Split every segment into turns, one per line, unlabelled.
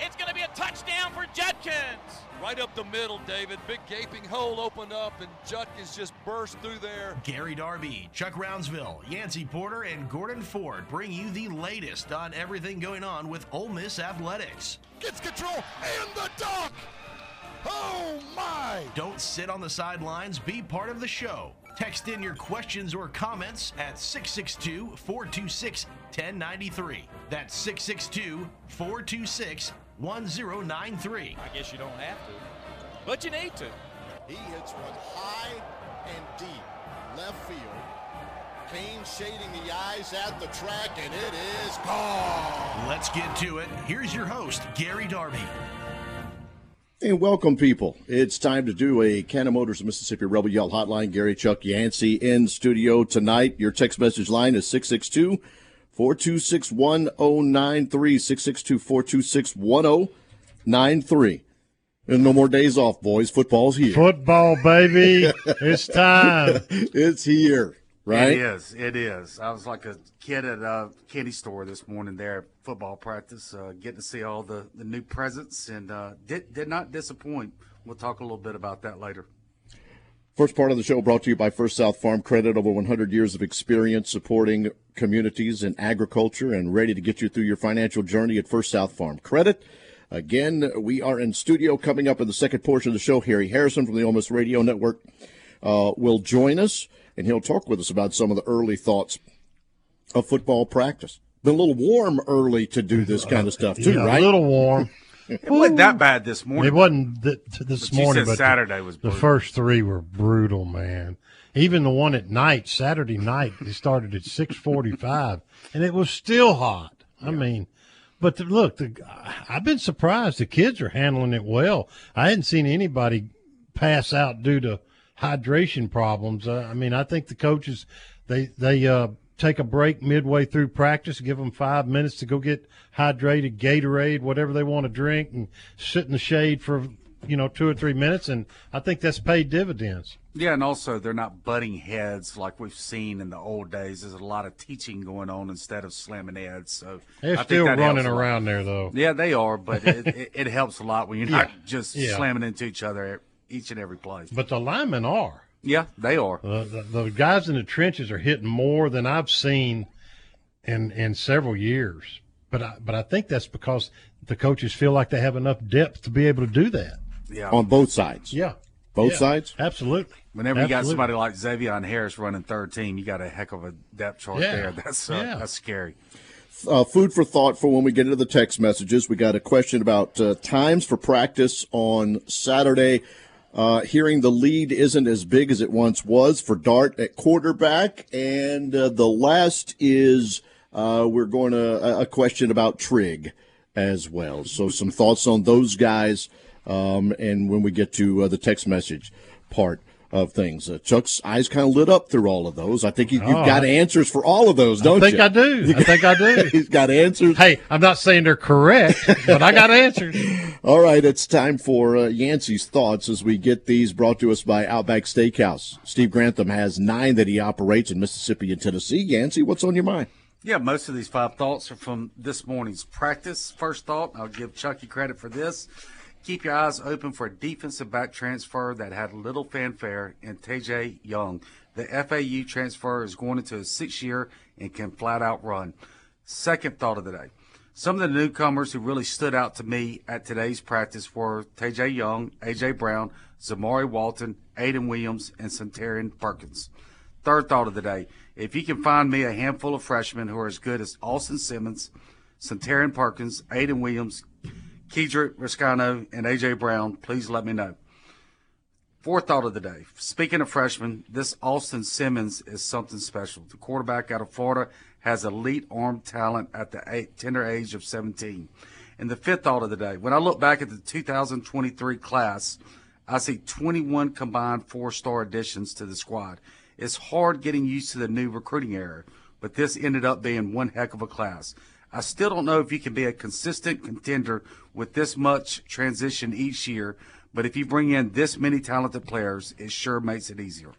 It's going to be a touchdown for Judkins.
Right up the middle, David. Big gaping hole opened up, and Judkins just burst through there.
Gary Darby, Chuck Rounsaville, Yancey Porter, and Gordon Ford bring you the latest on everything going on with Ole Miss athletics.
Gets control and the dunk. Oh my!
Don't sit on the sidelines. Be part of the show. Text in your questions or comments at 662 426 1093. That's 662 426 1093.
I guess you don't have to, but you need to.
He hits one high and deep left field. Kane shading the eyes at the track, and it is gone.
Let's get to it. Here's your host, Gary Darby.
And welcome, people. It's time to do a Cannon Motors Mississippi Rebel Yell Hotline. Gary Chuck Yancey in studio tonight. Your text message line is 662 426 1093. 662 426 1093. And no more days off, boys. Football's here.
Football, baby. it's time.
it's here, right?
It is. It is. I was like a kid at a candy store this morning there at football practice, uh, getting to see all the, the new presents, and uh, did, did not disappoint. We'll talk a little bit about that later.
First part of the show brought to you by First South Farm Credit, over 100 years of experience supporting communities in agriculture and ready to get you through your financial journey at First South Farm Credit. Again, we are in studio coming up in the second portion of the show. Harry Harrison from the Ole Miss Radio Network uh, will join us, and he'll talk with us about some of the early thoughts of football practice. Been a little warm early to do this kind of stuff, too,
Yeah,
right?
A little warm.
It wasn't that bad this morning.
It wasn't th- this
But
morning,
said
but
Saturday
the,
was
the first three were brutal, man. Even the one at night, Saturday night, it started at six forty-five, and it was still hot. I mean, but the, look, the, I've been surprised. The kids are handling it well. I hadn't seen anybody pass out due to hydration problems. Uh, I mean, I think the coaches they they uh, take a break midway through practice, give them five minutes to go get hydrated, Gatorade, whatever they want to drink, and sit in the shade for you know two or three minutes. And I think that's paid dividends.
Yeah, and also they're not butting heads like we've seen in the old days. There's a lot of teaching going on instead of slamming heads. So
They're
I
still
that
running
helps a lot.
around there though.
Yeah, they are, but it, it, it helps a lot when you're not
Yeah.
just
Yeah.
slamming into each other each and every play.
But the linemen are.
Yeah, they are.
The, the, the guys in the trenches are hitting more than I've seen in in several years. But I, but I think that's because the coaches feel like they have enough depth to be able to do that.
Yeah.
On both sides.
Yeah,
Both
Yeah.
sides?
absolutely.
Whenever you got somebody like Xavier Harris running third team, you got a heck of a depth chart
Yeah.
there. That's uh,
Yeah.
that's scary.
uh, food for thought for when we get into the text messages. We got a question about uh, times for practice on Saturday. Uh, hearing the lead isn't as big as it once was for Dart at quarterback, and uh, the last is uh, we're going to a, a question about Trigg as well. So some thoughts on those guys, um, and when we get to uh, the text message part of things, uh, Chuck's eyes kind of lit up through all of those. I think you, you've
Oh,
got
I-
answers for all of those, don't you?
I think
you?
I do. I think I do.
He's got answers.
hey, I'm not saying they're correct, but I got answers.
All right, it's time for uh, Yancey's thoughts as we get these brought to us by Outback Steakhouse. Steve Grantham has nine that he operates in Mississippi and Tennessee. Yancey, what's on your mind?
Yeah, most of these five thoughts are from this morning's practice. First thought, I'll give Chucky credit for this. Keep your eyes open for a defensive back transfer that had little fanfare in Teja Young. The FAU transfer is going into his sixth year and can flat out run. Second thought of the day. Some of the newcomers who really stood out to me at today's practice were Teja Young, AJ Brown, Zamari Walton, Aiden Williams, and Suntarine Perkins. Third thought of the day. If you can find me a handful of freshmen who are as good as Austin Simmons, Suntarine Perkins, Aiden Williams, Kedrick Reescano, and AJ Brown, please let me know. Fourth thought of the day. Speaking of freshmen, this Austin Simmons is something special. The quarterback out of Florida has elite arm talent at the eight, tender age of 17. And the fifth thought of the day. When I look back at the 2023 class, I see 21 combined four-star additions to the squad. It's hard getting used to the new recruiting era, but this ended up being one heck of a class. I still don't know if you can be a consistent contender with this much transition each year, but if you bring in this many talented players, it sure makes it easier.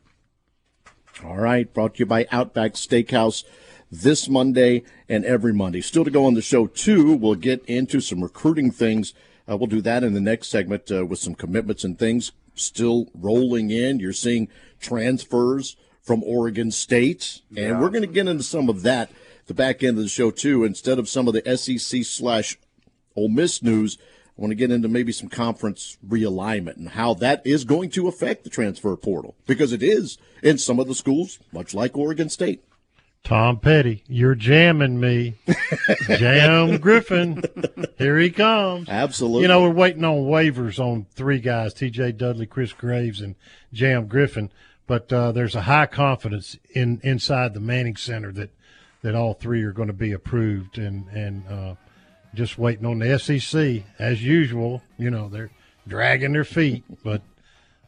All right, brought to you by Outback Steakhouse this Monday and every Monday. Still to go on the show, too, we'll get into some recruiting things. Uh, we'll do that in the next segment uh, with some commitments and things still rolling in. You're seeing transfers from Oregon State, and
Yeah.
we're going to get into some of that the back end of the show, too, instead of some of the SEC slash Ole Miss news. I want to get into maybe some conference realignment and how that is going to affect the transfer portal because it is in some of the schools, much like Oregon State.
Tom Petty, you're jamming me. Jam Griffin. Here he comes.
Absolutely.
You know, we're waiting on waivers on three guys TJ Dudley, Chris Graves, and Jam Griffin. But uh, there's a high confidence in inside the Manning Center that, that all three are going to be approved. And, and uh, just waiting on the SEC. As usual, you know, they're dragging their feet. But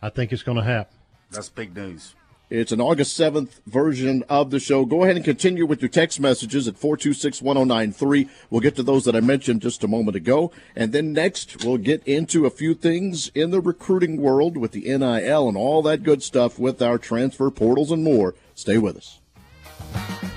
I think it's going to happen.
That's big news.
It's an August 7th version of the show. Go ahead and continue with your text messages at 426 1093. We'll get to those that I mentioned just a moment ago. And then next, we'll get into a few things in the recruiting world with the NIL and all that good stuff with our transfer portals and more. Stay with us.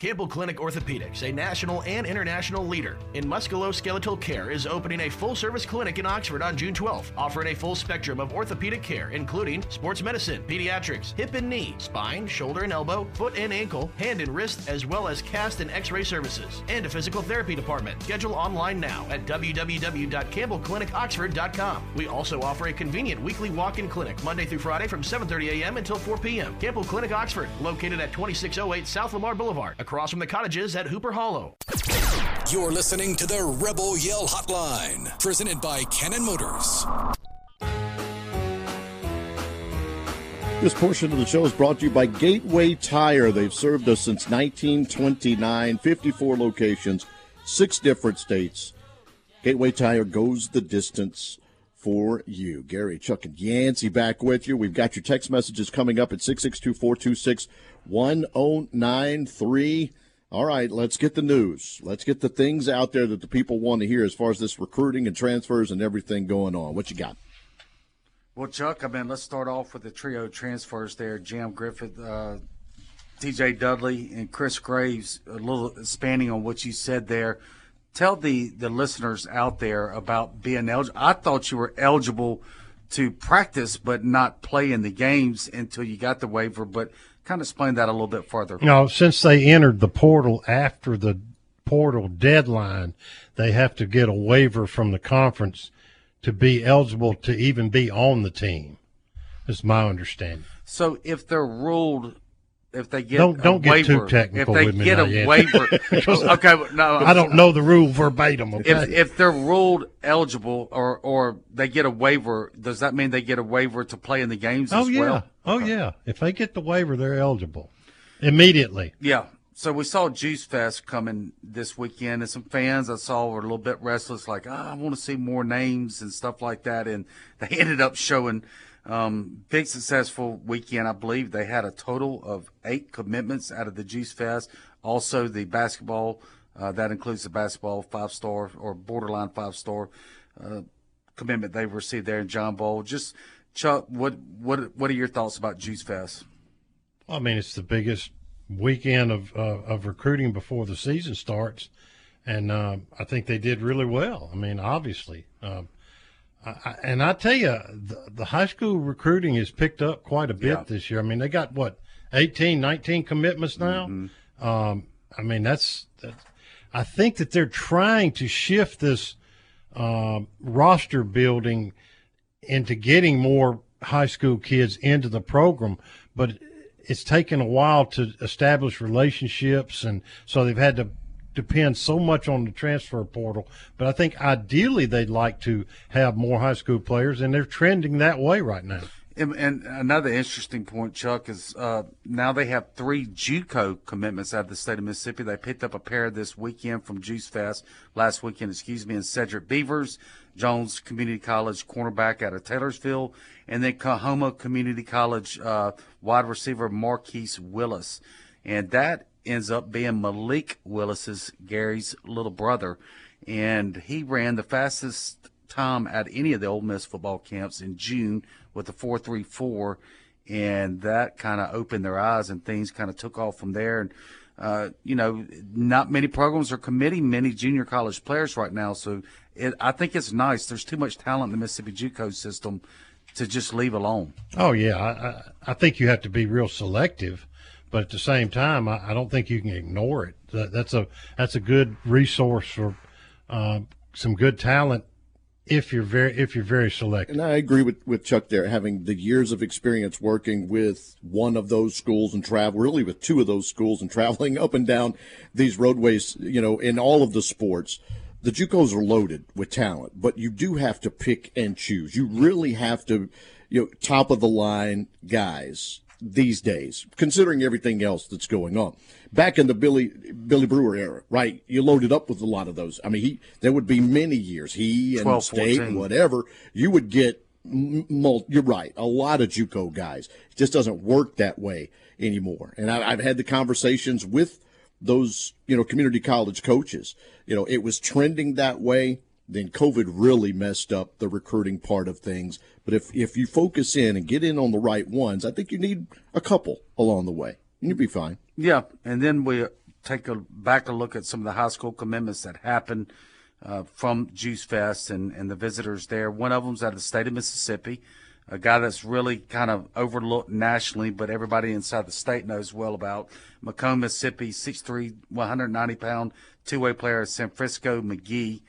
Campbell Clinic Orthopedics, a national and international leader in musculoskeletal care, is opening a full service clinic in Oxford on June 12th, offering a full spectrum of orthopedic care, including sports medicine, pediatrics, hip and knee, spine, shoulder and elbow, foot and ankle, hand and wrist, as well as cast and x ray services, and a physical therapy department. Schedule online now at www.campbellclinicoxford.com. We also offer a convenient weekly walk in clinic Monday through Friday from 7.30 a.m. until 4 p.m. Campbell Clinic Oxford, located at 2608 South Lamar Boulevard, across from the cottages at Hooper Hollow.
You're listening to the Rebel Yell Hotline, presented by Cannon Motors.
This portion of the show is brought to you by Gateway Tire. They've served us since 1929, 54 locations, six different states. Gateway Tire goes the distance for you. Gary, Chuck, and Yancey back with you. We've got your text messages coming up at 662 426 1093. All right, let's get the news. Let's get the things out there that the people want to hear as far as this recruiting and transfers and everything going on. What you got?
Well, Chuck, I mean, let's start off with the trio transfers there. Jam Griffin, uh, T.J. Dudley, and Chris Graves. A little expanding on what you said there. Tell the the listeners out there about being eligible. I thought you were eligible to practice, but not play in the games until you got the waiver. But kind of explain that a little bit further.
No, since they entered the portal after the portal deadline, they have to get a waiver from the conference to be eligible to even be on the team. Is my understanding.
So if they're ruled, if they get
don't don't get
waiver,
too technical
if they
with me
get a waiver, okay, no,
I don't know the rule verbatim. Okay?
If if they're ruled eligible or or they get a waiver, does that mean they get a waiver to play in the games
oh
as
yeah,
well?
oh yeah. If they get the waiver, they're eligible immediately.
Yeah. So we saw Juice Fest coming this weekend, and some fans I saw were a little bit restless, like, ah, I want to see more names and stuff like that. And they ended up showing um, big successful weekend. I believe they had a total of eight commitments out of the Juice Fest. Also, the basketball uh, that includes the basketball five star or borderline five star uh, commitment they received there in John Bol. Just Chuck, what what what are your thoughts about Juice Fest?
I mean, it's the biggest weekend of uh, of recruiting before the season starts, and uh, I think they did really well. I mean, obviously, um, I, and I tell you, the, the, high school recruiting has picked up quite a bit
Yeah.
this year. I mean, they got what 18, 19 commitments now.
Mm-hmm.
Um, I mean, that's, that's I think that they're trying to shift this um, roster building into getting more high school kids into the program, but it's taken a while to establish relationships, and so they've had to depend so much on the transfer portal. But I think ideally they'd like to have more high school players, and they're trending that way right now.
And, and another interesting point, Chuck, is uh, now they have three JUCO commitments out of the state of Mississippi. They picked up a pair this weekend from Juice Fest last weekend, excuse me, and Cedric Beavers, Jones Community College cornerback out of Taylorsville, and then Coahoma Community College uh, wide receiver Marquise Willis, and that ends up being Malik Willis's Gary's little brother, and he ran the fastest time at any of the Ole Miss football camps in June with the 434 and that kind of opened their eyes and things kind of took off from there. And uh, you know not many programs are committing many junior college players right now. So it, I think it's nice. There's too much talent in the Mississippi JUCO system to just leave alone.
Oh yeah, I, I think you have to be real selective, but at the same time, I, I don't think you can ignore it. That, that's a that's a good resource for uh, some good talent if you're very if you're very selective.
And I agree with, with Chuck there, having the years of experience working with one of those schools and travel, really with two of those schools and traveling up and down these roadways, you know, in all of the sports. The JUCOs are loaded with talent, but you do have to pick and choose. You really have to, you know, top of the line guys these days, considering everything else that's going on. Back in the Billy Billy Brewer era, right? You loaded up with a lot of those. I mean, he there would be many years he and
12,
State,
14.
whatever. You would get. Mul- you're right. A lot of JUCO guys. It just doesn't work that way anymore. And I, I've had the conversations with those, you know, community college coaches. You know, it was trending that way. Then COVID really messed up the recruiting part of things. But if if you focus in and get in on the right ones, I think you need a couple along the way, you'll be fine.
Yeah, and then we take a back a look at some of the high school commitments that happened uh, from Juice Fest and, and the visitors there. One of them's out of the state of Mississippi, a guy that's really kind of overlooked nationally, but everybody inside the state knows well about. McComb, Mississippi, 6'3", 190 pound two way player, San Francisco McGee,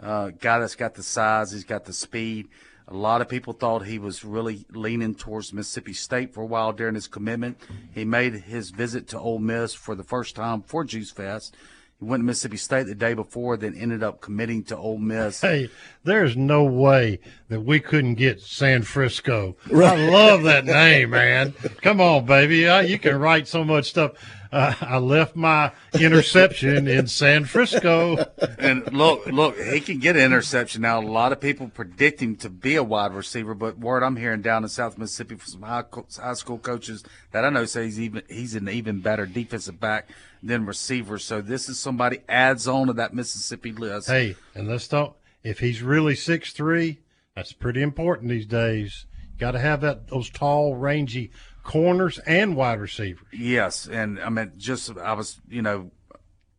uh, guy that's got the size, he's got the speed. A lot of people thought he was really leaning towards Mississippi State for a while during his commitment. He made his visit to Ole Miss for the first time for Juice Fest. He went to Mississippi State the day before, then ended up committing to Ole Miss.
Hey, there's no way that we couldn't get San Frisco. I love that name, man. Come on, baby. Uh, you can write so much stuff. Uh, I left my interception in San Frisco.
and look, look, he can get an interception now. A lot of people predict him to be a wide receiver, but word I'm hearing down in South Mississippi from some high, high school coaches that I know say he's even he's an even better defensive back than receiver. So this is somebody adds on to that Mississippi list.
Hey, and let's talk. If he's really six three, that's pretty important these days. Got to have that those tall, rangy corners and wide receivers.
Yes, and I mean, just I was, you know,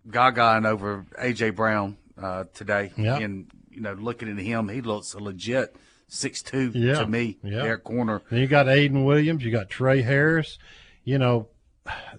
gagaing over AJ Brown uh, today,
Yeah.
and you know, looking at him, he looks a legit six two
Yeah,
to me.
yeah.
At corner.
Then you got Aiden Williams, you got Tre Harris. You know,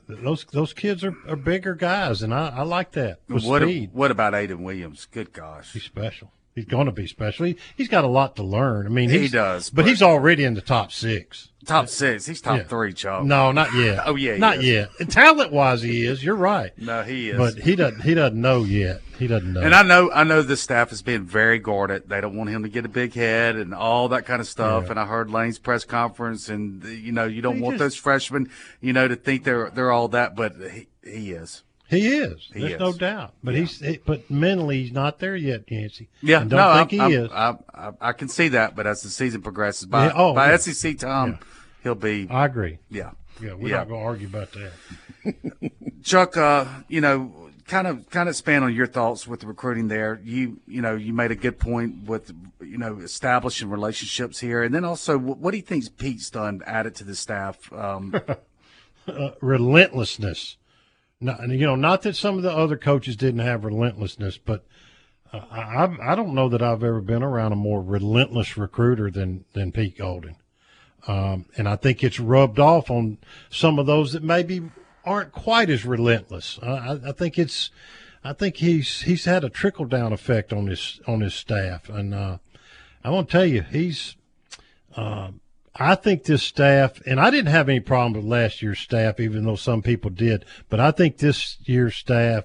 those those kids are, are bigger guys, and I, I like that
What,
speed.
what about Aiden Williams? Good gosh,
He's special. He's going to be special. He, he's got a lot to learn. I mean,
He does,
but,
but-
he's already in the top six.
top six. He's top
Yeah.
three, Chuck.
No, not yet.
Oh, yeah,
not
is.
yet. Talent wise, he is. You're right.
No, he is.
But he doesn't. He doesn't know yet. He doesn't know.
And I know, I know the staff is being very guarded. They don't want him to get a big head and all that kind of stuff.
Yeah.
And I heard Lane's press conference, and you know, you don't
He
want
just-
those freshmen, you know, to think they're they're all that. But he, he is.
He is.
He
There's
is.
no doubt. But
Yeah.
he's. But mentally, he's not there yet, Yancey.
Yeah,
And don't
no,
think
I,
he
I,
is.
I, I, I can see that. But as the season progresses, by
Yeah, oh,
by
yeah.
SEC time, he'll be.
I agree.
yeah,
Yeah, we're not going to argue about that.
Chuck, uh, you know, kind of kind of expand on your thoughts with the recruiting there. You you know, you made a good point with you know establishing relationships here, and then also, what, what do you think's Pete's done added to the staff? Um,
uh, relentlessness. Not, you know, not that some of the other coaches didn't have relentlessness, but uh, I, I don't know that I've ever been around a more relentless recruiter than than Pete Golding. Um, and I think it's rubbed off on some of those that maybe aren't quite as relentless. I, I, I think it's, I think he's he's had a trickle down effect on his on his staff, and uh, I want to tell you, he's. Um, I think this staff, and I didn't have any problem with last year's staff, even though some people did, but I think this year's staff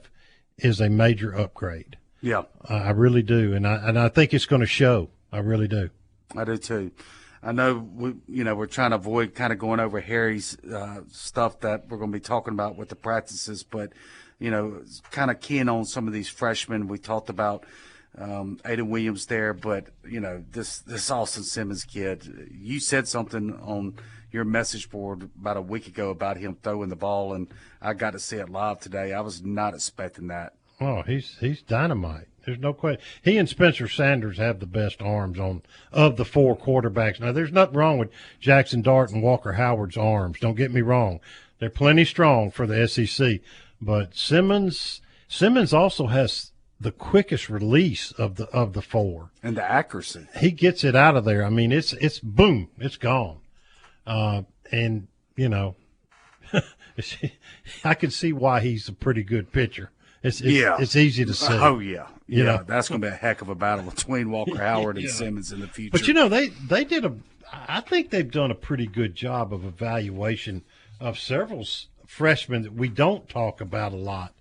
is a major upgrade.
yeah,
I I really do, and I and I think it's going to show. I really do.
I do too. I know we, you know, we're trying to avoid kind of going over Harry's uh, stuff that we're going to be talking about with the practices, but you know, kind of keying on some of these freshmen. We talked about um, Aiden Williams there, but you know, this this Austin Simmons kid. You said something on your message board about a week ago about him throwing the ball, and I got to see it live today. I was not expecting that.
Oh, he's he's dynamite. There's no question. He and Spencer Sanders have the best arms on of the four quarterbacks. Now, there's nothing wrong with Jackson Dart and Walker Howard's arms. Don't get me wrong; they're plenty strong for the SEC. But Simmons Simmons also has the quickest release of the of the four.
And the accuracy.
He gets it out of there. I mean, it's it's boom, it's gone. Uh, and you know, I can see why he's a pretty good pitcher. It's, it's
yeah,
it's easy to see.
Oh yeah,
You
yeah.
know?
That's going to be a heck of a battle between Walker Howard and
Yeah.
Simmons in the future.
But you know, they they did a. I think they've done a pretty good job of evaluation of several freshmen that we don't talk about a lot.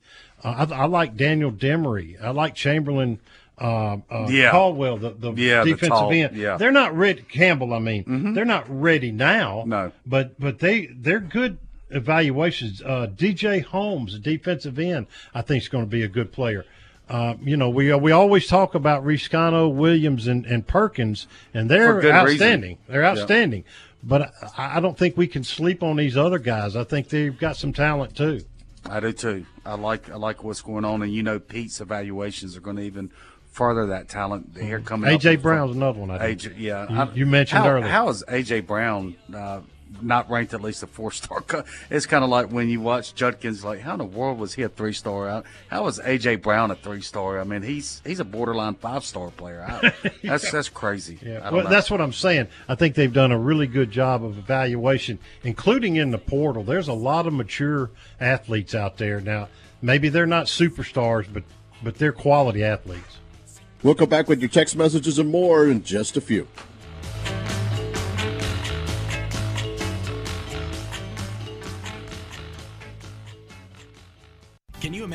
Uh, I, I like Daniel Demery. I like Chamberlain. Uh, uh,
Yeah.
Caldwell, the, the
Yeah, the
defensive
tall-
end.
yeah.
They're not ready. Campbell, I mean, they're not ready now.
No.
but but they they're good evaluations. Uh, DJ Holmes, the defensive end, I think is going to be a good player. Uh, you know, we we always talk about Reescano, Williams, and, and Perkins, and they're outstanding.
reason.
They're
Yeah.
outstanding. But I, I don't think we can sleep on these other guys. I think they've got some talent too.
I do too. I like I like what's going on, and you know Pete's evaluations are going to even further that talent here coming. up.
AJ Brown's another one. I think.
AJ, yeah,
You-
I-
you mentioned
how,
earlier.
How is AJ Brown uh, not ranked at least a four star? It's kind of like when you watch Judkins. Like, how in the world was he a three star out? How was AJ Brown a three star? I mean, he's he's a borderline five star player. I, that's that's crazy.
Yeah, well,
know.
that's what I'm saying. I think they've done a really good job of evaluation, including in the portal. There's a lot of mature athletes out there now. Maybe they're not superstars, but but they're quality athletes.
We'll come back with your text messages and more in just a few.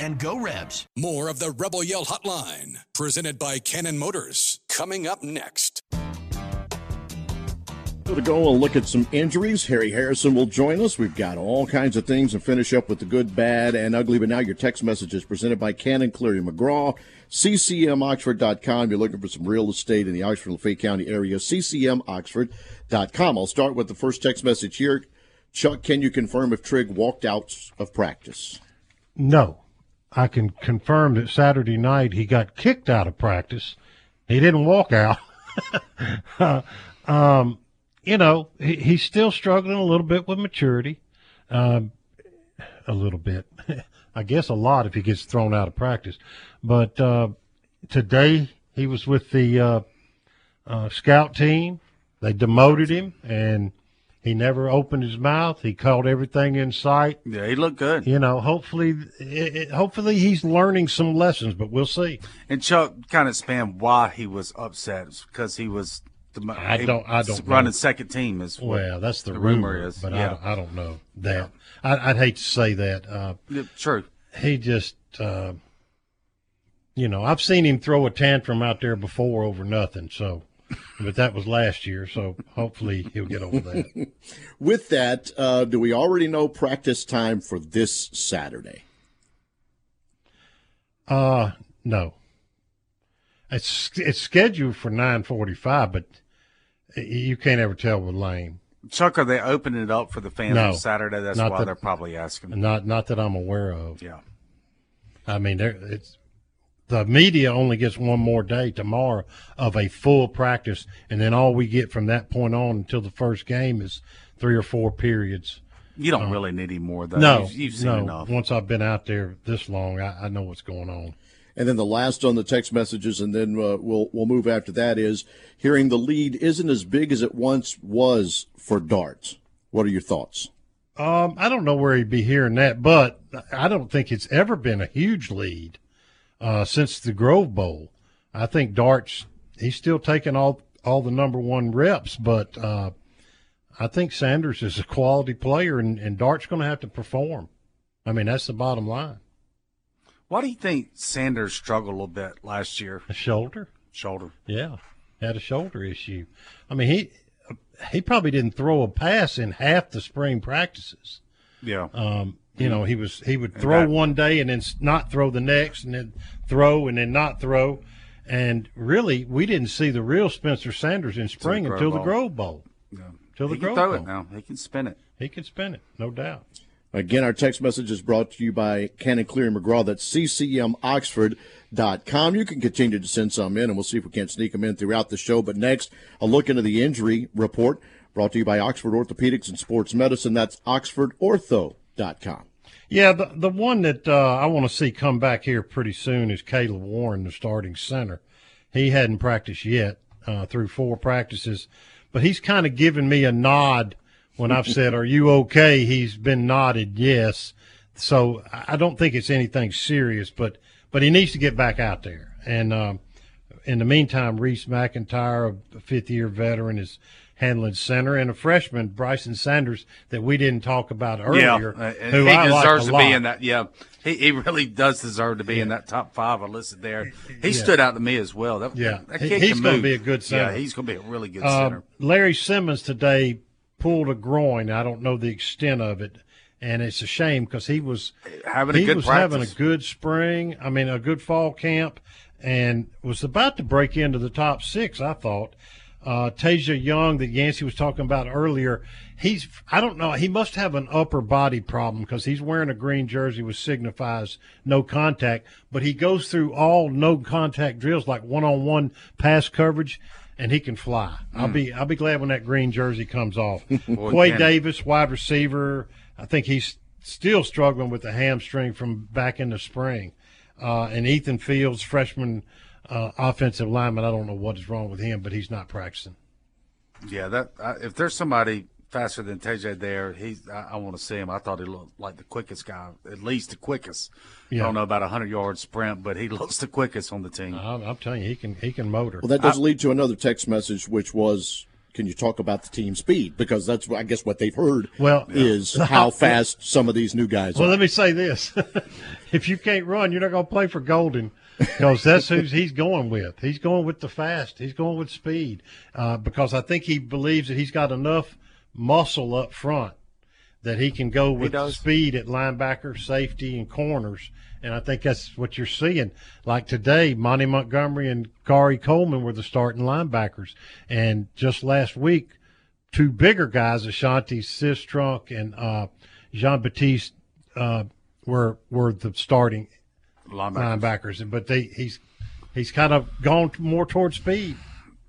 and go Rebs.
More of the Rebel Yell Hotline, presented by Cannon Motors, coming up next.
To go and look at some injuries, Harry Harrison will join us. We've got all kinds of things and finish up with the good, bad, and ugly. But now your text message is presented by Cannon Cleary McGraw, ccmoxford.com. You're looking for some real estate in the Oxford Lafayette County area, ccmoxford.com. I'll start with the first text message here. Chuck, can you confirm if Trigg walked out of practice?
No. I can confirm that Saturday night he got kicked out of practice. He didn't walk out. um, you know, he, he's still struggling a little bit with maturity. Um, a little bit. I guess a lot if he gets thrown out of practice. But uh, today he was with the uh, uh, scout team. They demoted him, and he never opened his mouth. He caught everything in sight.
Yeah, he looked good.
You know, hopefully, it, it, hopefully he's learning some lessons, but we'll see.
And Chuck kind of spanned why he was upset It's because he was. The,
I don't. I don't.
Running
know.
second team is.
Well, that's the,
the
rumor,
rumor, is.
but
yeah.
I, don't, I don't know that. I, would hate to say that. Uh,
yeah, true.
He just. Uh, you know, I've seen him throw a tantrum out there before over nothing. So but that was last year, so hopefully he'll get over that.
With that, uh, do we already know practice time for this Saturday?
Uh no. It's it's scheduled for nine forty five, but you can't ever tell with Lane.
Chuck, are they opening it up for the fans
no,
on Saturday? That's why that, they're probably asking.
Not not that I'm aware of.
Yeah.
I mean, it's the media only gets one more day tomorrow of a full practice, and then all we get from that point on until the first game is three or four periods.
You don't um, really need any more, though.
No,
you've, you've seen
no.
enough.
Once I've been out there this long, I, I know what's going on.
And then the last on the text messages, and then uh, we'll we'll move after that is hearing the lead isn't as big as it once was for darts. What are your thoughts?
Um, I don't know where he'd be hearing that, but I don't think it's ever been a huge lead uh, since the Grove Bowl. I think Dart's he's still taking all all the number one reps, but uh, I think Sanders is a quality player, and, and Dart's going to have to perform. I mean, that's the bottom line.
Why do you think Sanders struggled a little bit last year?
A shoulder.
Shoulder.
Yeah, had a shoulder issue. I mean, he he probably didn't throw a pass in half the spring practices.
Yeah.
Um, you know, he was he would throw one day and then not throw the next, and then throw and then not throw. And really, we didn't see the real Spencer Sanders in spring
Grove
until the Grove Bowl.
Yeah.
Till the
he can
Grove
throw
Bowl.
it now. He can spin it.
He can spin it, no doubt.
Again, our text message is brought to you by Cannon Cleary McGraw. That's ccmoxford.com. You can continue to send some in, and we'll see if we can't sneak them in throughout the show. But next, a look into the injury report brought to you by Oxford Orthopedics and Sports Medicine. That's oxfordortho.com.
Yeah, the the one that uh, I want to see come back here pretty soon is Caleb Warren, the starting center. He hadn't practiced yet uh, through four practices, but he's kind of given me a nod when I've said, "Are you okay?" He's been nodded yes. So I don't think it's anything serious, but but he needs to get back out there. And um, in the meantime, Reese McIntyre, a fifth year veteran, is handling center, and a freshman, Bryson Sanders, that we didn't talk about earlier.
Yeah, uh,
who
he
I like
deserves
a
to be in that. Yeah, he, he really does deserve to be in that top five I listed there. He
Yeah.
stood out to me as well. That,
Yeah,
that
He-
kid
he's gonna be a good center.
Yeah, he's going to be a really good
Uh,
center.
Larry Simmons today pulled a groin. I don't know the extent of it, and it's a shame because he was
Having a
he
good
was having a good spring. I mean, a good fall camp, and was about to break into the top six. I thought. Uh, Teja Young, that Yancey was talking about earlier, he's I don't know. He must have an upper body problem because he's wearing a green jersey which signifies no contact. But he goes through all no contact drills like one on one pass coverage, and he can fly. I'll
Mm.
be I'll be glad when that green jersey comes off.
Boy,
Quay Davis, wide receiver. I think he's still struggling with the hamstring from back in the spring. Uh, and Ethan Fields, freshman uh, offensive lineman. I don't know what is wrong with him, but he's not practicing.
Yeah, that uh, if there's somebody faster than TJ there, he's I, I want to see him. I thought he looked like the quickest guy, at least the quickest.
Yeah.
I don't know about a hundred yard sprint, but he looks the quickest on the team.
I'm, I'm telling you, he can he can motor.
Well, that does lead to another text message, which was, "Can you talk about the team speed?" Because that's, I guess, what they've heard.
Well,
is
yeah.
how fast some of these new guys
Well,
are.
let me say this: if you can't run, you're not going to play for Golding, because that's who he's going with. He's going with the fast. He's going with speed, uh, because I think he believes that he's got enough muscle up front that he can go with speed at linebacker, safety, and corners. And I think that's what you're seeing. Like today, Monty Montgomery and Khari Coleman were the starting linebackers, and just last week, two bigger guys, Ashanti Cistrunk and uh, Jean Baptiste, uh, were were the starting
Linebackers.
linebackers. But they he's he's kind of gone more towards speed.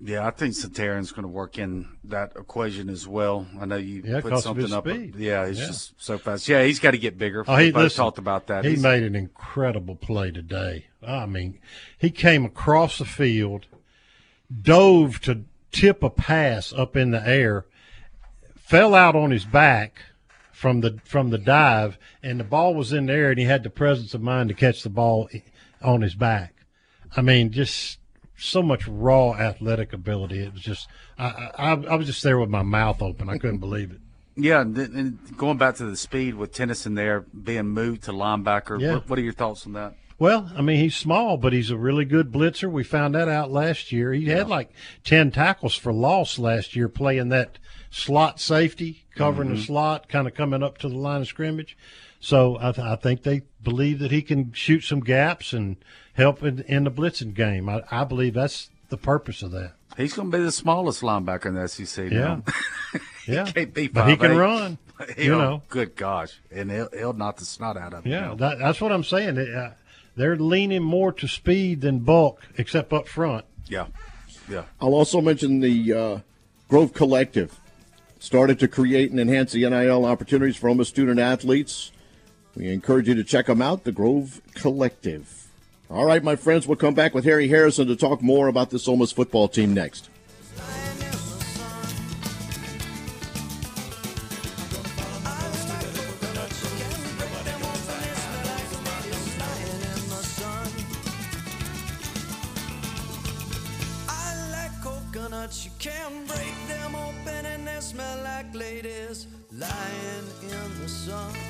Yeah, I think Suntarine's going to work in that equation as well. I know you
Yeah,
put something up.
speed.
Yeah, he's
Yeah.
just so fast. Yeah, he's got to get bigger.
Oh, he listen,
talked about that.
He
He's-
made an incredible play today. I mean, he came across the field, dove to tip a pass up in the air, fell out on his back from the from the dive, and the ball was in there, and he had the presence of mind to catch the ball on his back. I mean, just so much raw athletic ability. It was just I, I, I was just there with my mouth open. I couldn't believe it.
Yeah, and, going back to the speed with Tennison there being moved to linebacker.
Yeah.
What, what are your thoughts on that?
Well, I mean, he's small, but he's a really good blitzer. We found that out last year. He had like 10 tackles for loss last year playing that slot safety, covering the
Mhm.
slot, kind of coming up to the line of scrimmage. So I, th- I think they believe that he can shoot some gaps and help in, in the blitzing game. I, I believe that's the purpose of that.
He's going to be the smallest linebacker in the SEC.
Yeah.
Now.
Yeah.
he can't be
But he can
5'8".
run, you
He'll-
know.
Good gosh, and he'll, he'll knock the snot out of him.
Yeah, that, that's what I'm saying. Uh, they're leaning more to speed than bulk, except up front.
Yeah, yeah.
I'll also mention the uh, Grove Collective started to create and enhance the NIL opportunities for homeless student athletes. We encourage you to check them out, the Grove Collective. All right, my friends, we'll come back with Harry Harrison to talk more about this homeless football team next.
Lying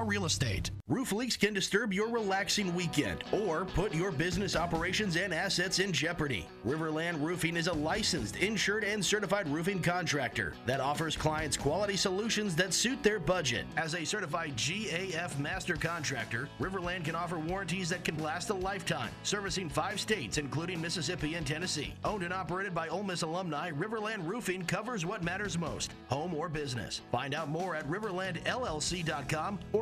Real Estate. Roof leaks can disturb your relaxing weekend or put your business operations and assets in jeopardy. Riverland Roofing is a licensed, insured, and certified roofing contractor that offers clients quality solutions that suit their budget. As a certified GAF master contractor, Riverland can offer warranties that can last a lifetime, servicing five states, including Mississippi and Tennessee. Owned and operated by Ole Miss alumni, Riverland Roofing covers what matters most home or business. Find out more at riverlandllc.com or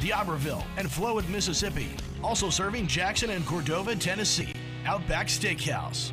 D'Iberville, and Flowood, Mississippi. Also serving Jackson and Cordova, Tennessee. Outback Steakhouse.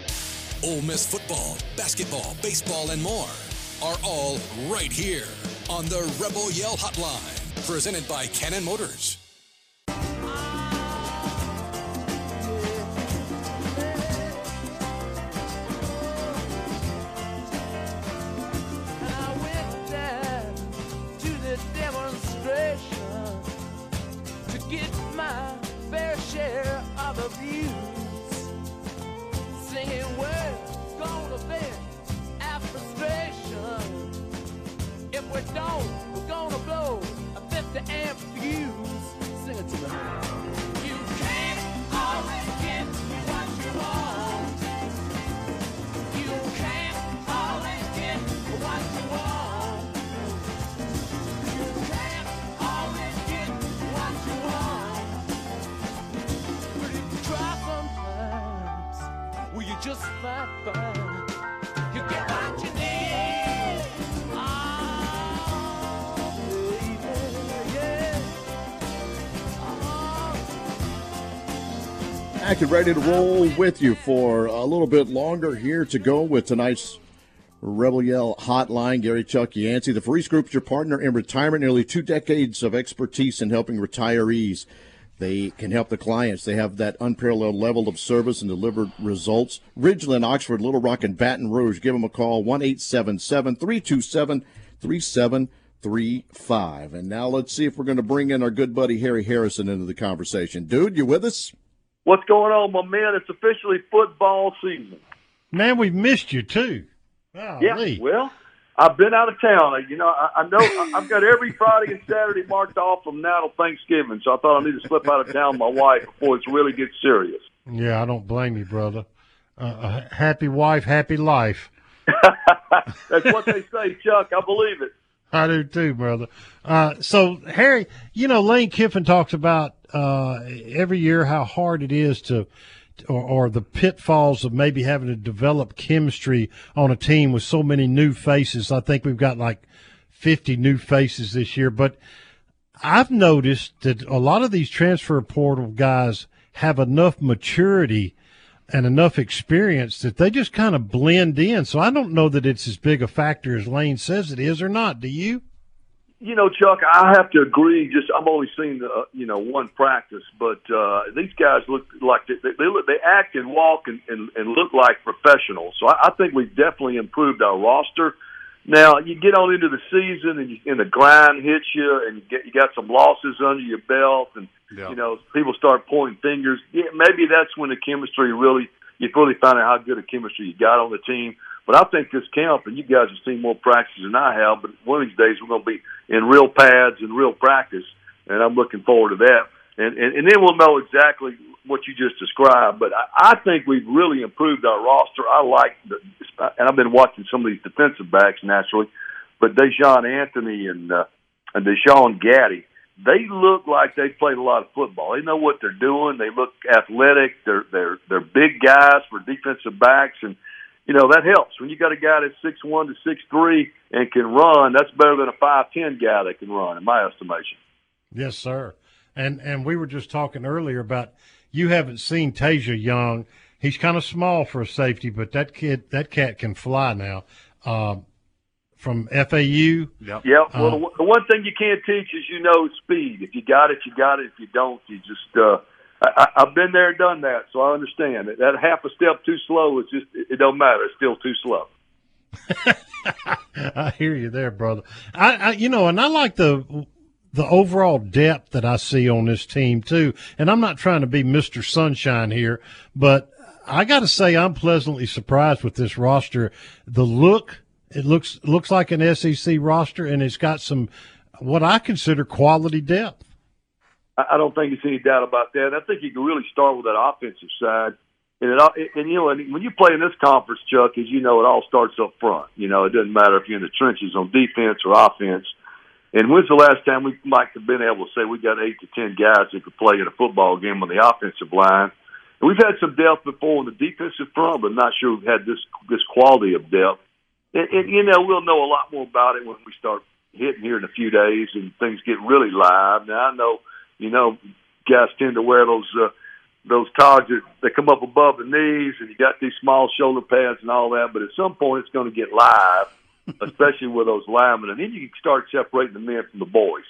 Ole Miss football, basketball, baseball, and more are all right here on the Rebel Yell Hotline, presented by Cannon Motors.
Don't, we're gonna blow a 50 amp fuse. Sing it to me. You can't always get what you want. You can't always get what you want. You can't always get what you want. But if you try sometimes, will you just might find
Back and ready to roll with you for a little bit longer here to go with tonight's Rebel Yell Hotline. Gary Chuck Yancey, the Freeze Group is your partner in retirement. Nearly two decades of expertise in helping retirees They can help the clients. They have that unparalleled level of service and delivered results. Ridgeland, Oxford, Little Rock, and Baton Rouge. Give them a call, 1 877 327 3735. And now let's see if we're going to bring in our good buddy Harry Harrison into the conversation. Dude, you with us?
What's going on, my man? It's officially football season.
Man, we've missed you too.
Yeah, well, I've been out of town. You know, I, I know I've got every Friday and Saturday marked off from now till Thanksgiving, so I thought I need to slip out of town with my wife before it really gets serious.
Yeah, I don't blame you, brother. Uh, a happy wife, happy life.
That's what they say, Chuck. I believe it.
I do too, brother. Uh, so, Harry, you know, Lane Kiffin talks about uh, every year how hard it is to, or, or the pitfalls of maybe having to develop chemistry on a team with so many new faces. I think we've got like 50 new faces this year, but I've noticed that a lot of these transfer portal guys have enough maturity and enough experience that they just kind of blend in. So I don't know that it's as big a factor as Lane says it is or not. Do you?
You know, Chuck, I have to agree. Just I'm only seeing the uh, you know one practice, but uh, these guys look like they they, look, they act and walk and, and, and look like professionals. So I, I think we've definitely improved our roster. Now you get on into the season and, you, and the grind hits you, and you get you got some losses under your belt, and you know people start pointing fingers. Yeah, maybe that's when the chemistry really you really find out how good a chemistry you got on the team. But I think this camp, and you guys have seen more practices than I have, but one of these days we're going to be in real pads and real practice, and I'm looking forward to that. And and, and then we'll know exactly what you just described. But I, I think we've really improved our roster. I like, the, and I've been watching some of these defensive backs naturally, but Daijahn Anthony and uh, and Deshaun Gaddy, they look like they played a lot of football. They know what they're doing. They look athletic. They're they're they're big guys for defensive backs, and you know that helps when you got a guy that's six one to six three and can run. That's better than a five ten guy that can run, in my estimation.
Yes, sir. And and we were just talking earlier about you haven't seen Teja Young. He's kind of small for a safety, but that kid, that cat can fly now. Um, from FAU.
Yep.
Yeah. Well, the, the one thing you can't teach is you know speed. If you got it, you got it. If you don't, you just. uh I, I- I've been there done that, so I understand that. That half a step too slow is just. It, it don't matter. It's still too slow.
I hear you there, brother. I, I, you know, and I like the the overall depth that I see on this team too. And I'm not trying to be Mister Sunshine here, but I got to say I'm pleasantly surprised with this roster. The look, it looks looks like an SEC roster, and it's got some what I consider quality depth.
I, don't think there's any doubt about that. I think you can really start with that offensive side. And, it, and you know, when you play in this conference, Chuck, as you know, it all starts up front. You know, it doesn't matter if you're in the trenches on defense or offense. And when's the last time we might have been able to say we got eight to ten guys that could play in a football game on the offensive line? And we've had some depth before on the defensive front, but not sure we've had this this quality of depth. And, and you know, we'll know a lot more about it when we start hitting here in a few days and things get really live. Now I know, you know, guys tend to wear those uh, those togs that, that come up above the knees, and you got these small shoulder pads and all that. But at some point, it's going to get live, especially with those linemen, and then you can start separating the men from the boys.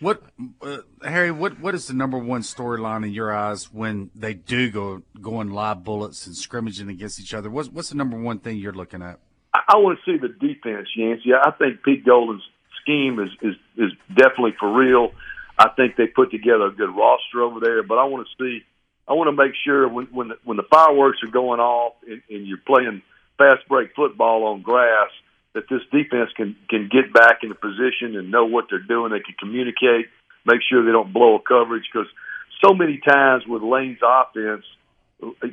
What, uh, Harry? What what is the number one storyline in your eyes when they do go going live bullets and scrimmaging against each other? What's what's the number one thing you're looking at?
I, I want to see the defense, Yancey. I think Pete Golding's scheme is is is definitely for real. I think they put together a good roster over there, but I want to see. I want to make sure when when the, when the fireworks are going off and, and you're playing fast break football on grass, that this defense can can get back into position and know what they're doing. They can communicate, make sure they don't blow a coverage because so many times with Lane's offense,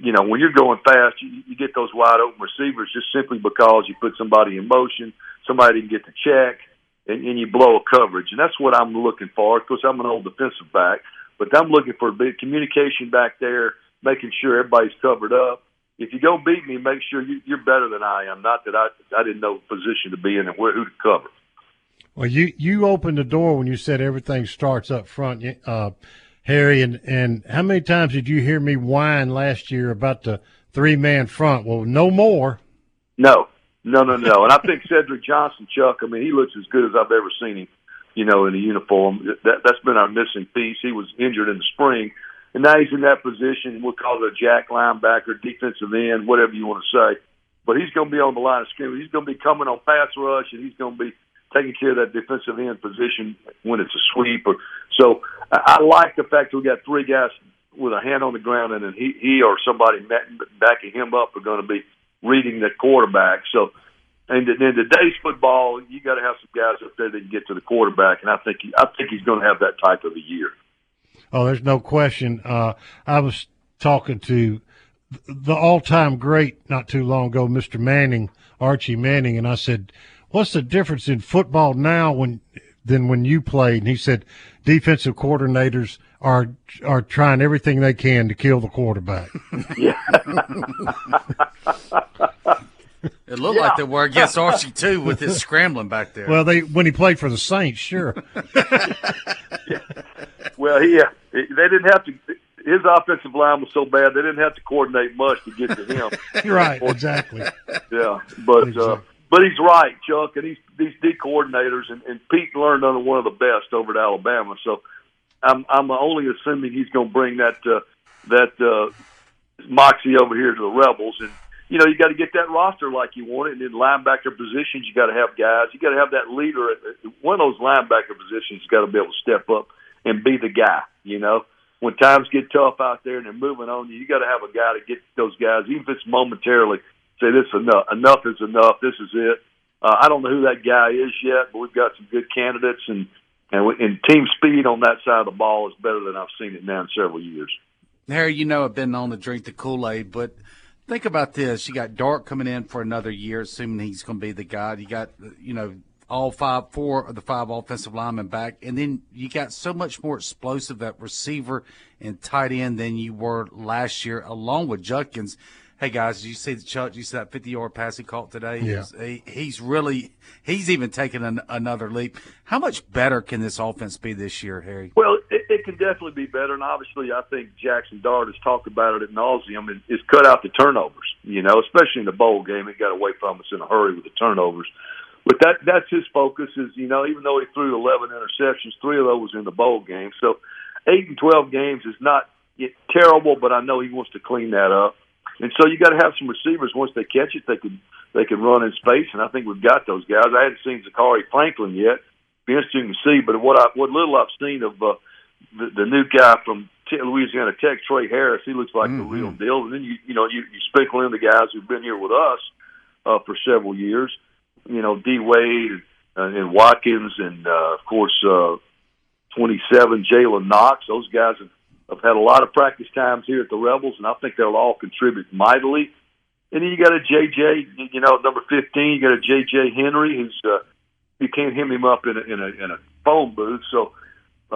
you know, when you're going fast, you, you get those wide open receivers just simply because you put somebody in motion, somebody can get the check, and, and you blow a coverage. And that's what I'm looking for. Of course, I'm an old defensive back, but I'm looking for a big communication back there, making sure everybody's covered up. If you go beat me, make sure you, you're better than I am. Not that I I didn't know the position to be in and where who to cover.
Well, you you opened the door when you said everything starts up front, uh, Harry. And and how many times did you hear me whine last year about the three man front? Well, no more.
No, no, no, no. and I think Cedric Johnson, Chuck. I mean, he looks as good as I've ever seen him. you know, in a uniform. That that's been our missing piece. He was injured in the spring, and now he's in that position. We'll call it a jack linebacker, defensive end, whatever you want to say. But he's going to be on the line of scrimmage. He's going to be coming on pass rush, and he's going to be taking care of that defensive end position when it's a sweep. Or so I, I like the fact that we got three guys with a hand on the ground, and then he, he or somebody backing him up are going to be reading the quarterback. So, and in today's football, you got to have some guys up there that can get to the quarterback, and I think he, I think he's going to have that type of a year.
Oh, there's no question. Uh, I was talking to the all-time great not too long ago, Mr. Manning, Archie Manning, and I said, "What's the difference in football now when than when you played?" And he said, "Defensive coordinators are are trying everything they can to kill the quarterback."
yeah.
It looked yeah. like they were against Archie too, with his scrambling back there.
Well, they when he played for the Saints, sure.
yeah. Well, he uh, they didn't have to. His offensive line was so bad they didn't have to coordinate much to get to him.
right, exactly.
Yeah, but exactly. uh, but he's right, Chuck, and these these D coordinators and, and Pete learned under one of the best over at Alabama. So I'm I'm only assuming he's going to bring that uh, that uh, moxie over here to the Rebels and you know, you got to get that roster like you want it. And in linebacker positions, you got to have guys. You got to have that leader. One of those linebacker positions got to be able to step up and be the guy. You know, when times get tough out there and they're moving on you, you got to have a guy to get those guys, even if it's momentarily. Say this is enough. Enough is enough. This is it. Uh, I don't know who that guy is yet, but we've got some good candidates, and and, we, and team speed on that side of the ball is better than I've seen it now in several years.
Harry, you know I've been on to drink the Kool Aid, but think about this. You got Dart coming in for another year, assuming he's going to be the guy. You got, you know, all five, four of the five offensive linemen back, and then you got so much more explosive at receiver and tight end than you were last year, along with Judkins. Hey guys, did you see the Chuck? You see that fifty-yard pass he caught today?
Yeah.
He, he's really he's even taken an, another leap. How much better can this offense be this year, Harry?
Well, can definitely be better, and obviously, I think Jackson Dart has talked about it at nauseum. And is cut out the turnovers. You know, especially in the bowl game, he got away from us in a hurry with the turnovers. But that that's his focus. Is you know, even though he threw eleven interceptions, three of those was in the bowl game. So eight and twelve games is not terrible, but I know he wants to clean that up. And so you got to have some receivers. Once they catch it, they can they can run in space, and I think we've got those guys. I hadn't seen Zakhari Franklin yet. Be interesting to see, but what I what little I've seen of uh, the, the new guy from Louisiana Tech, Tre Harris, he looks like mm-hmm. the real deal. And then you you know you, you sprinkle in the guys who've been here with us uh, for several years. You know, D Wade and, and Watkins, and uh, of course uh, 27 Jalen Knox. Those guys have I've had a lot of practice times here at the Rebels, and I think they'll all contribute mightily. And then you got a JJ, you know, number fifteen. You got a JJ Henry, who's uh, you can't hem him up in a in a, in a phone booth. So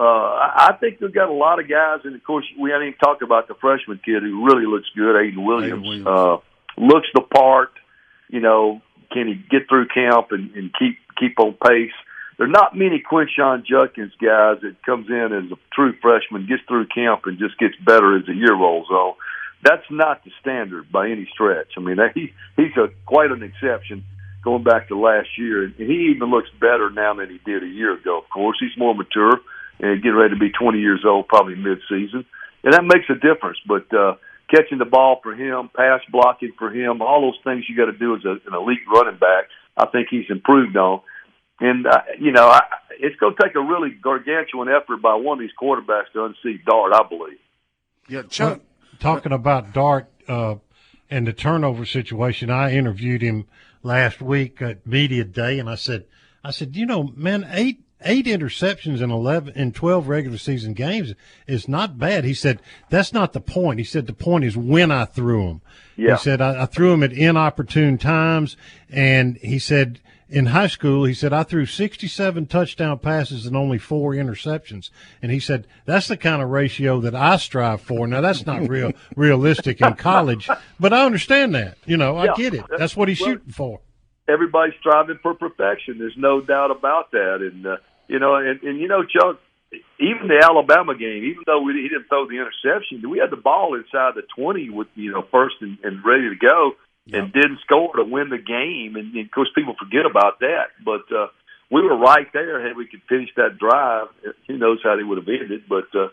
uh, I think they've got a lot of guys, and of course we haven't even talked about the freshman kid who really looks good, Aiden Williams. Aiden Williams. Uh, looks the part. You know, can he get through camp and, and keep keep on pace? there's not many Quinshon Judkins guys that comes in as a true freshman, gets through camp, and just gets better as the year rolls on. That's not the standard by any stretch. I mean, he he's a quite an exception going back to last year, and he even looks better now than he did a year ago. Of course, he's more mature and getting ready to be 20 years old, probably mid-season, and that makes a difference. But uh, catching the ball for him, pass blocking for him, all those things you got to do as a, an elite running back. I think he's improved on. And uh, you know, I, it's going to take a really gargantuan effort by one of these quarterbacks to unseat Dart. I believe.
Yeah, Chuck. Well,
talking about Dart uh, and the turnover situation, I interviewed him last week at media day, and I said, I said, you know, man, eight eight interceptions in 11 in 12 regular season games is not bad. He said, that's not the point. He said, the point is when I threw them.
Yeah.
He said, I, I threw them at inopportune times. And he said, in high school, he said, I threw 67 touchdown passes and only four interceptions. And he said, that's the kind of ratio that I strive for. Now, that's not real realistic in college, but I understand that. You know, I get it. That's what he's
well,
shooting for.
Everybody's striving for perfection. There's no doubt about that. And, uh, you know, and, and, you know, Chuck, even the Alabama game, even though we, he didn't throw the interception, we had the ball inside the 20 with, you know, first and, and ready to go and didn't score to win the game. And, and of course, people forget about that. But uh, we were right there. Had we could finish that drive, who knows how they would have ended, but uh,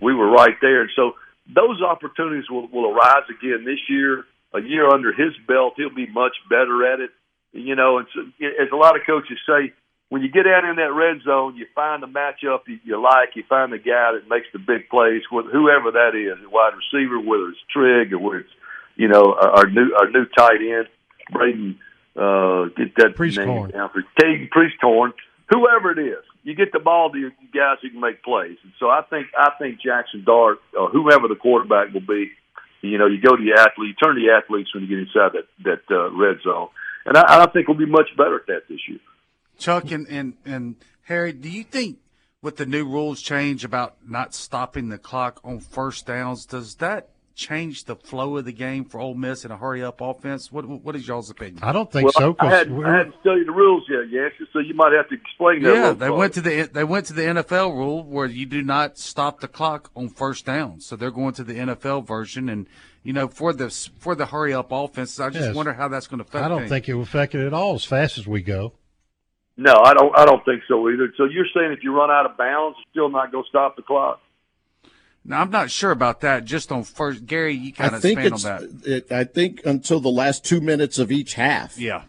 we were right there. And so those opportunities will, will arise again this year. A year under his belt, he'll be much better at it. You know, and so, as a lot of coaches say, when you get out in that red zone, you find the matchup you, you like, you find the guy that makes the big plays, whoever that is, a wide receiver, whether it's Trigg or whether it's you know our, our new our new tight end, Braden. Uh, get that name down for Caden Prieskorn, whoever it is. You get the ball to your guys who can make plays, and so I think I think Jackson Dart or whoever the quarterback will be, you know, you go to the athlete, you turn to the athletes when you get inside that that uh, red zone, and I, I think we'll be much better at that this year.
Chuck and, and, and Harry, do you think with the new rules change about not stopping the clock on first downs, does that change the flow of the game for Ole Miss in a hurry up offense? What what is y'all's opinion?
I don't think
well,
so.
I, hadn't, I hadn't studied the rules yet, yes, so you might have to explain that.
Yeah, they went to the they went to the NFL rule where you do not stop the clock on first down. So they're going to the NFL version, and you know for the for the hurry up offense, I just
Yes.
wonder how that's going to affect. It.
I don't
things.
think it will affect it at all as fast as we go.
No, I don't. I don't think so either. So you're saying if you run out of bounds, it's still not going to stop the clock?
Now I'm not sure about that. Just on first, Gary, you kind of
think
expand on that.
It, I think until the last two minutes of each half.
Yeah,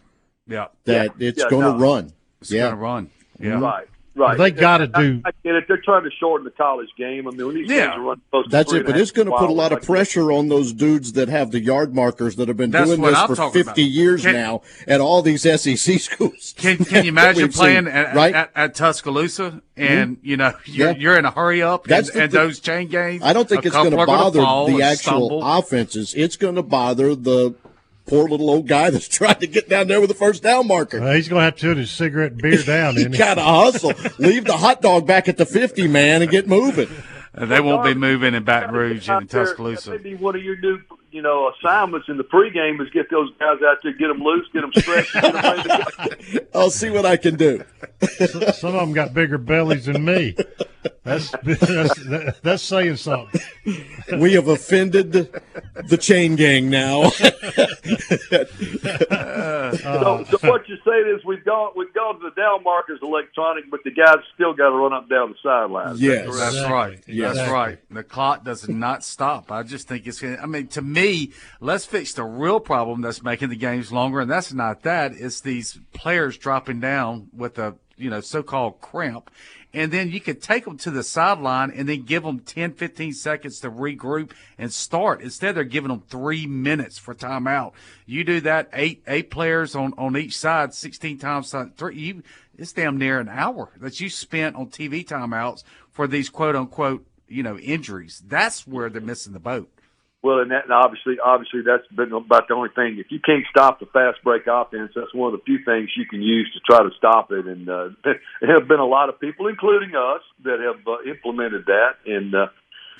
yeah.
That it's
Yeah,
going to
no.
run.
It's
yeah.
going to run. Yeah.
Right. Right.
They gotta do-
I, get it. They're trying to shorten the college game. I mean, when these
Yeah.
games are running close
That's it, but it's going to put a lot of pressure on those dudes that have the yard markers that have been
That's
doing this
I'm
for 50
about.
years
Can-
now at all these SEC schools.
Can Can you imagine playing
seen,
at,
right?
at, at Tuscaloosa mm-hmm. and you know you're,
Yeah.
you're in a hurry up and,
That's the
and those chain games?
I don't think it's going to
couple are gonna
bother the actual
stumble.
offenses. It's going to bother the poor little old guy that's trying to get down there with the first down marker.
Uh, he's going to have to put his cigarette and beer down.
You
isn't he?
got to hustle. Leave the hot dog back at the 50, man, and get moving.
And they won't be moving in Baton Rouge and in Tuscaloosa.
That may be one of your new, you know, assignments in the pregame is get those guys out there, get them loose, get them stretched, get them ready to go.
I'll see what I can do.
Some of them got bigger bellies than me. That's that's, that's saying something.
We have offended the chain gang now.
so, so what you're saying is we've gone we've gone to the down markers electronic, but the guys still got to run up and down the sideline. Is
Yes.
correct?
That's
Exactly.
right. That's right. The clock does not stop. I just think it's going to, I mean, to me, let's fix the real problem that's making the games longer. And that's not that. It's these players dropping down with a, you know, so-called cramp. And then you could take them to the sideline and then give them 10, 15 seconds to regroup and start. Instead, they're giving them three minutes for timeout. You do that, eight, eight players on, on each side, 16 times uh, three, you, it's damn near an hour that you spent on TV timeouts for these quote unquote, you know, injuries. That's where they're missing the boat.
Well, and that and obviously, obviously, that's been about the only thing. If you can't stop the fast break offense, that's one of the few things you can use to try to stop it. And uh, there have been a lot of people, including us, that have uh, implemented that. And uh,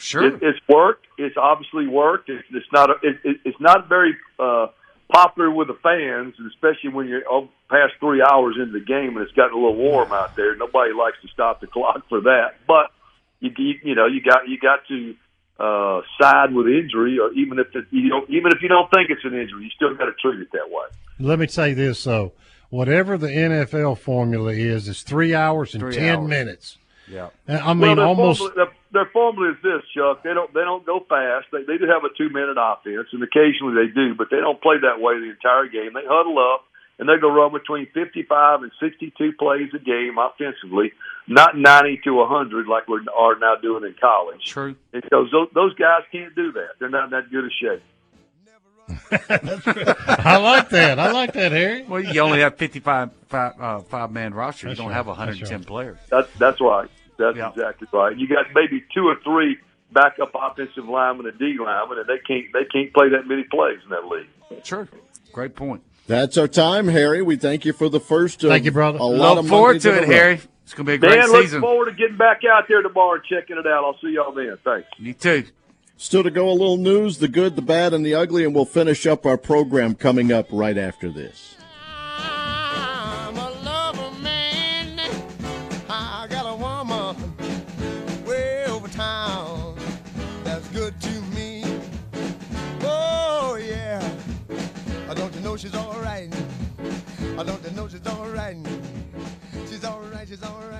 Sure.
it, it's worked. It's obviously worked. It's, it's not. A, it, it, it's not very uh, popular with the fans, especially when you're oh, past three hours into the game and it's gotten a little warm out there. Nobody likes to stop the clock for that. But you, you, you know, you got you got to uh, side with injury, or even if it, you don't, even if you don't think it's an injury, you still got to treat it that way.
Let me say this though: whatever the NFL formula is, it's three hours and
Three
ten
hours.
minutes.
Yeah.
I mean,
well, their
almost.
Formula, their, their formula is this, Chuck. They don't they don't go fast. They they do have a two minute offense, and occasionally they do, but they don't play that way the entire game. They huddle up and they go run between fifty five and sixty two plays a game offensively, not ninety to hundred like we are now doing in college.
True.
Because those those guys can't do that. They're not in that good a shape.
I like that. I like that, Harry.
Well, you only have 55 five, uh, five man roster.
That's
you don't
right.
have
That's
110
right.
players.
That's that's right. That's
Yeah.
exactly right. You got maybe two or three backup offensive linemen and D linemen, and they can't they can't play that many plays in that league.
Sure. Great point.
That's our time, Harry. We thank you for the first. Of
Thank you, brother.
A lot
Look
of
forward to it,
row.
Harry. It's going to be a great
Dan, look
season.
forward to getting back out there tomorrow and checking it out. I'll see y'all then. Thanks.
You too.
Still to go, a little news, the good, the bad, and the ugly, and we'll finish up our program coming up right after this.
I'm a lover man. I got a woman way over town that's good to me. Oh yeah. I don't you know she's all right? I don't you know she's all right?
She's all right,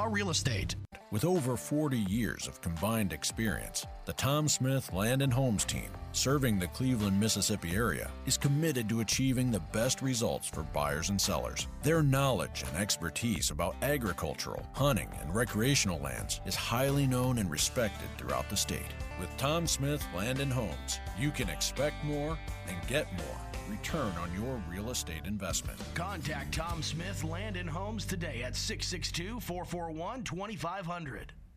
Real Estate.
With over 40 years of combined experience, the Tom Smith Land and Homes team, serving the Cleveland, Mississippi area, is committed to achieving the best results for buyers and sellers. Their knowledge and expertise about agricultural, hunting, and recreational lands is highly known and respected throughout the state. With Tom Smith Land and Homes, you can expect more and get more return on your real estate investment.
Contact Tom Smith Land and Homes today at 662 441 2500.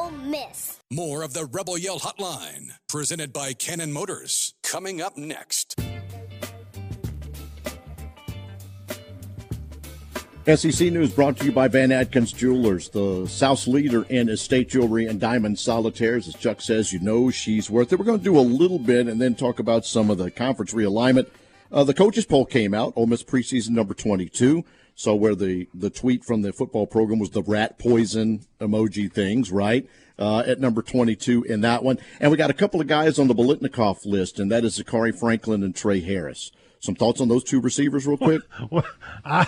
Ole Miss.
More of the Rebel Yell Hotline, presented by Cannon Motors, coming up next.
SEC News brought to you by Van Atkins Jewelers, the South's leader in estate jewelry and diamond solitaires. As Chuck says, you know she's worth it. We're going to do a little bit and then talk about some of the conference realignment. Uh, the coaches poll came out. Ole Miss preseason number 22. So where the, the tweet from the football program was the rat poison emoji things, right? Uh, at number 22 in that one. And we got a couple of guys on the Biletnikoff list, and that is Zakhari Franklin and Tre Harris. Some thoughts on those two receivers, real quick?
Well, I,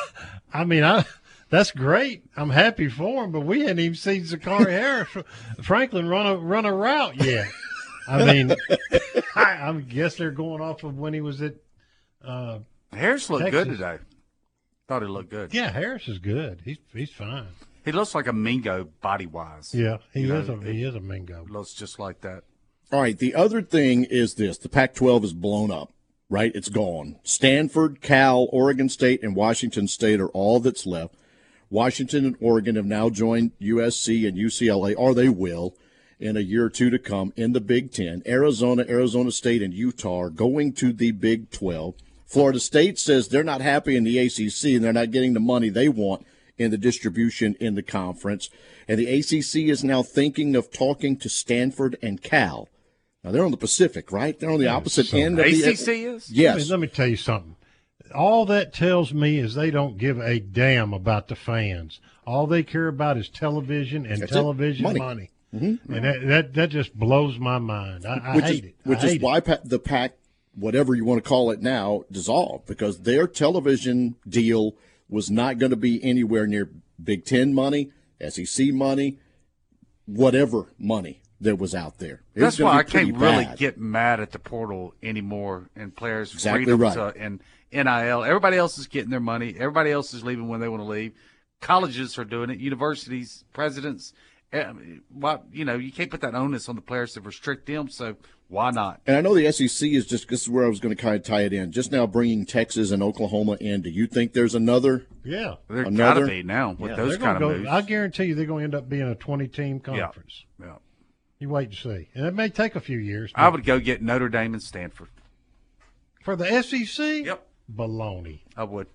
I mean, I that's great. I'm happy for him, but we hadn't even seen Zakhari Harris Franklin run a run a route yet. I mean, I, I guess they're going off of when he was at. Uh,
Harris looked
Texas.
good today. Thought he looked good.
Yeah, Harris is good. He's he's fine.
He looks like a Mingo body wise.
Yeah, he is a he is a Mingo.
Looks just like that.
All right. The other thing is this: the Pac-12 is blown up. Right, it's gone. Stanford, Cal, Oregon State, and Washington State are all that's left. Washington and Oregon have now joined USC and UCLA, or they will, in a year or two to come in the Big Ten. Arizona, Arizona State, and Utah are going to the Big 12. Florida State says they're not happy in the ACC and they're not getting the money they want in the distribution in the conference. And the ACC is now thinking of talking to Stanford and Cal. Now they're on the Pacific, right? They're on the opposite
So-
end of the
ACC is?
Yes.
Let me, let me tell you something. All that tells me is they don't give a damn about the fans. All they care about is television and
That's
television
Money.
money.
Mhm.
And that, that that just blows my mind. I, I
which
hate
is
it.
which
I
is
hate
why pa- the Pac whatever you want to call it now, dissolved because their television deal was not going to be anywhere near Big Ten money, SEC money, whatever money that was out there. It
That's why I can't
pretty
really get mad at the portal anymore and players'
Exactly
freedom
right.
to, and NIL. Everybody else is getting their money. Everybody else is leaving when they want to leave. Colleges are doing it. Universities, presidents. eh, Why you know you can't put that onus on the players to restrict them. So why not?
And I know the SEC is just this is where I was going to kind of tie it in. Just now bringing Texas and Oklahoma in. Do you think there's another?
Yeah,
There
another?
gotta be now with
Yeah,
those
they're
kind of
go,
moves.
I guarantee you they're going to end up being a 20 team conference.
Yeah.
You wait and see. And it may take a few years.
I would go get Notre Dame and Stanford.
For the SEC?
Yep.
Baloney.
I would.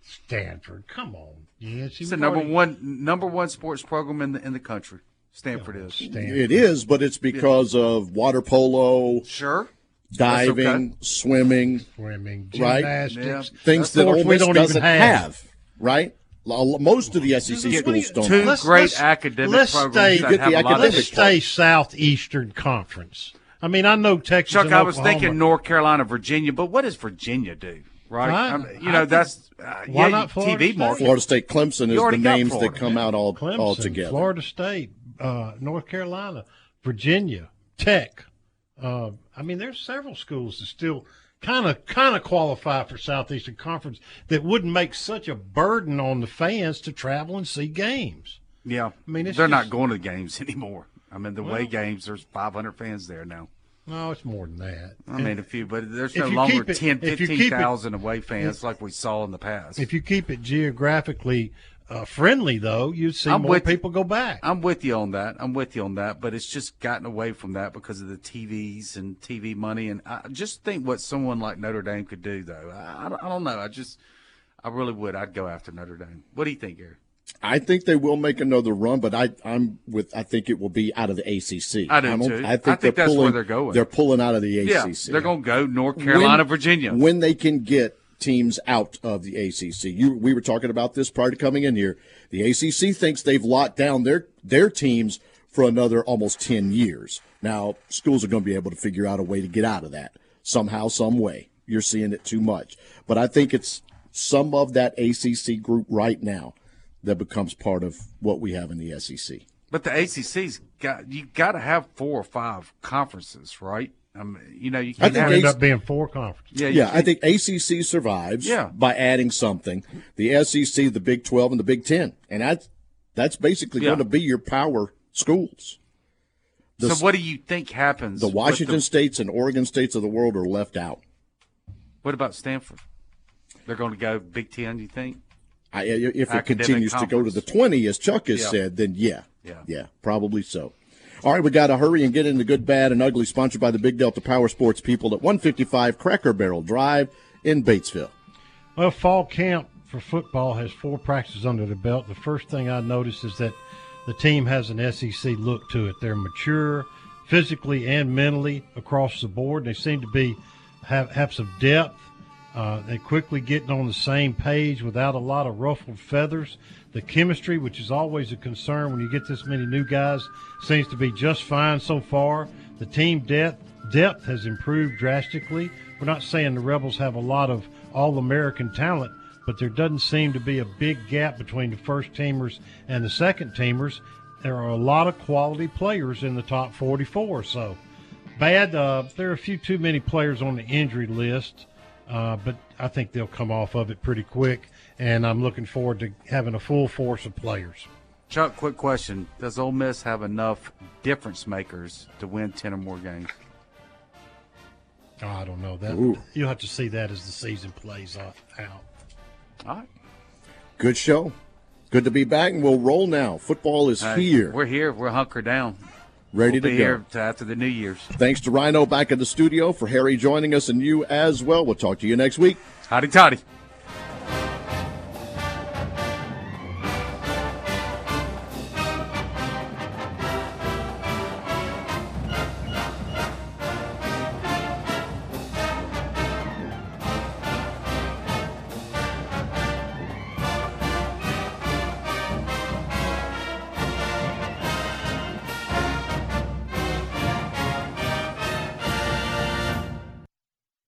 Stanford. Come on. Yes,
It's the number one number one sports program in the in the country. Stanford is. Stanford.
It is, but it's because of water polo,
sure,
diving, swimming,
swimming,
right?
gymnastics.
Things
Of
that Ole Miss
don't
doesn't
have.
have, right? Most of the SEC schools don't.
Two
have.
great academic
let's
programs
stay,
that have
the
a lot of
academic
Let's
history.
stay Southeastern Conference. I mean, I know Texas.
Chuck,
and
I was thinking North Carolina, Virginia, but what does Virginia do? Right?
Right.
I mean, you
I
know,
think-
that's uh,
Why
yeah,
not Florida
TV
State?
market.
Florida State, Clemson is the names
Florida.
that come out all
Clemson,
all together.
Florida State, uh, North Carolina, Virginia, Tech. Uh, I mean, there's several schools that still kind of kind of qualify for Southeastern Conference that wouldn't make such a burden on the fans to travel and see games.
Yeah,
I mean, it's
they're not going to the games anymore. I mean, the way games, there's 500 fans there now.
No, it's more than that.
I mean, a few, but there's no longer
it-
10,
if you keep it-
15,000 away fans like we saw in the past.
If you keep it geographically uh, friendly, though, you'd see
I'm
more
with-
people go back.
I'm with you on that. I'm with you on that. But it's just gotten away from that because of the TVs and TV money. And I just think what someone like Notre Dame could do, though. I, I, don't, know. I just, I really would. I'd go after Notre Dame. What do you think, Gary?
I think they will make another run, but I, I'm with. I think it will be out of the ACC.
I do,
don't-
too.
I think,
I think
they're
that's where
pulling,
they're going.
They're pulling out of the ACC.
Yeah,
ACC.
they're going to go North Carolina,
When-
Virginia.
when they can get teams out of the ACC. You, we were talking about this prior to coming in here. The ACC thinks they've locked down their their teams for another almost ten years. Now schools are going to be able to figure out a way to get out of that somehow, some way. You're seeing it too much, but I think it's some of that ACC group right now that becomes part of what we have in the SEC.
But the ACC's got you got to have four or five conferences, right? I mean, you know, you
I
can't
think
have,
end up being four conferences.
Yeah,
yeah, I think ACC survives
Yeah.
by adding something. The SEC, the Big 12, and the Big 10. And that's, that's basically
Yeah.
going to be your power schools. The,
so what do you think happens?
the Washington States and Oregon States of the world are left out.
what about Stanford? They're going to go Big Ten. You think?
I, if it
Academic
continues to go to the 20, as Chuck has
Yeah.
said, then yeah.
Yeah.
Yeah, probably so. All right, we got to hurry and get into good, bad, and ugly, sponsored by the Big Delta Power Sports people at 155 Cracker Barrel Drive in Batesville.
Well, fall camp for football has four practices under the belt. The first thing I noticed is that the team has an SEC look to it. They're mature physically and mentally across the board. They seem to be have, have some depth. Uh, they're quickly getting on the same page without a lot of ruffled feathers. The chemistry, which is always a concern when you get this many new guys, seems to be just fine so far. The team depth depth has improved drastically. We're not saying the Rebels have a lot of all American talent, but there doesn't seem to be a big gap between the first teamers and the second teamers. There are a lot of quality players in the top 44. So, bad. Uh, there are a few too many players on the injury list, uh, but I think they'll come off of it pretty quick. And I'm looking forward to having a full force of players.
Chuck, quick question: Does Ole Miss have enough difference makers to win ten or more games?
Oh, I don't know that.
Ooh.
You'll have to see that as the season plays out.
All right.
Good show. Good to be back, and we'll roll now. Football is
Hey,
here.
We're here. We're hunkered down.
Ready
we'll
to
be
go.
here after the New Year's.
Thanks to Rhino back in the studio, for Harry joining us, and you as well. We'll talk to you next week.
Howdy toddy.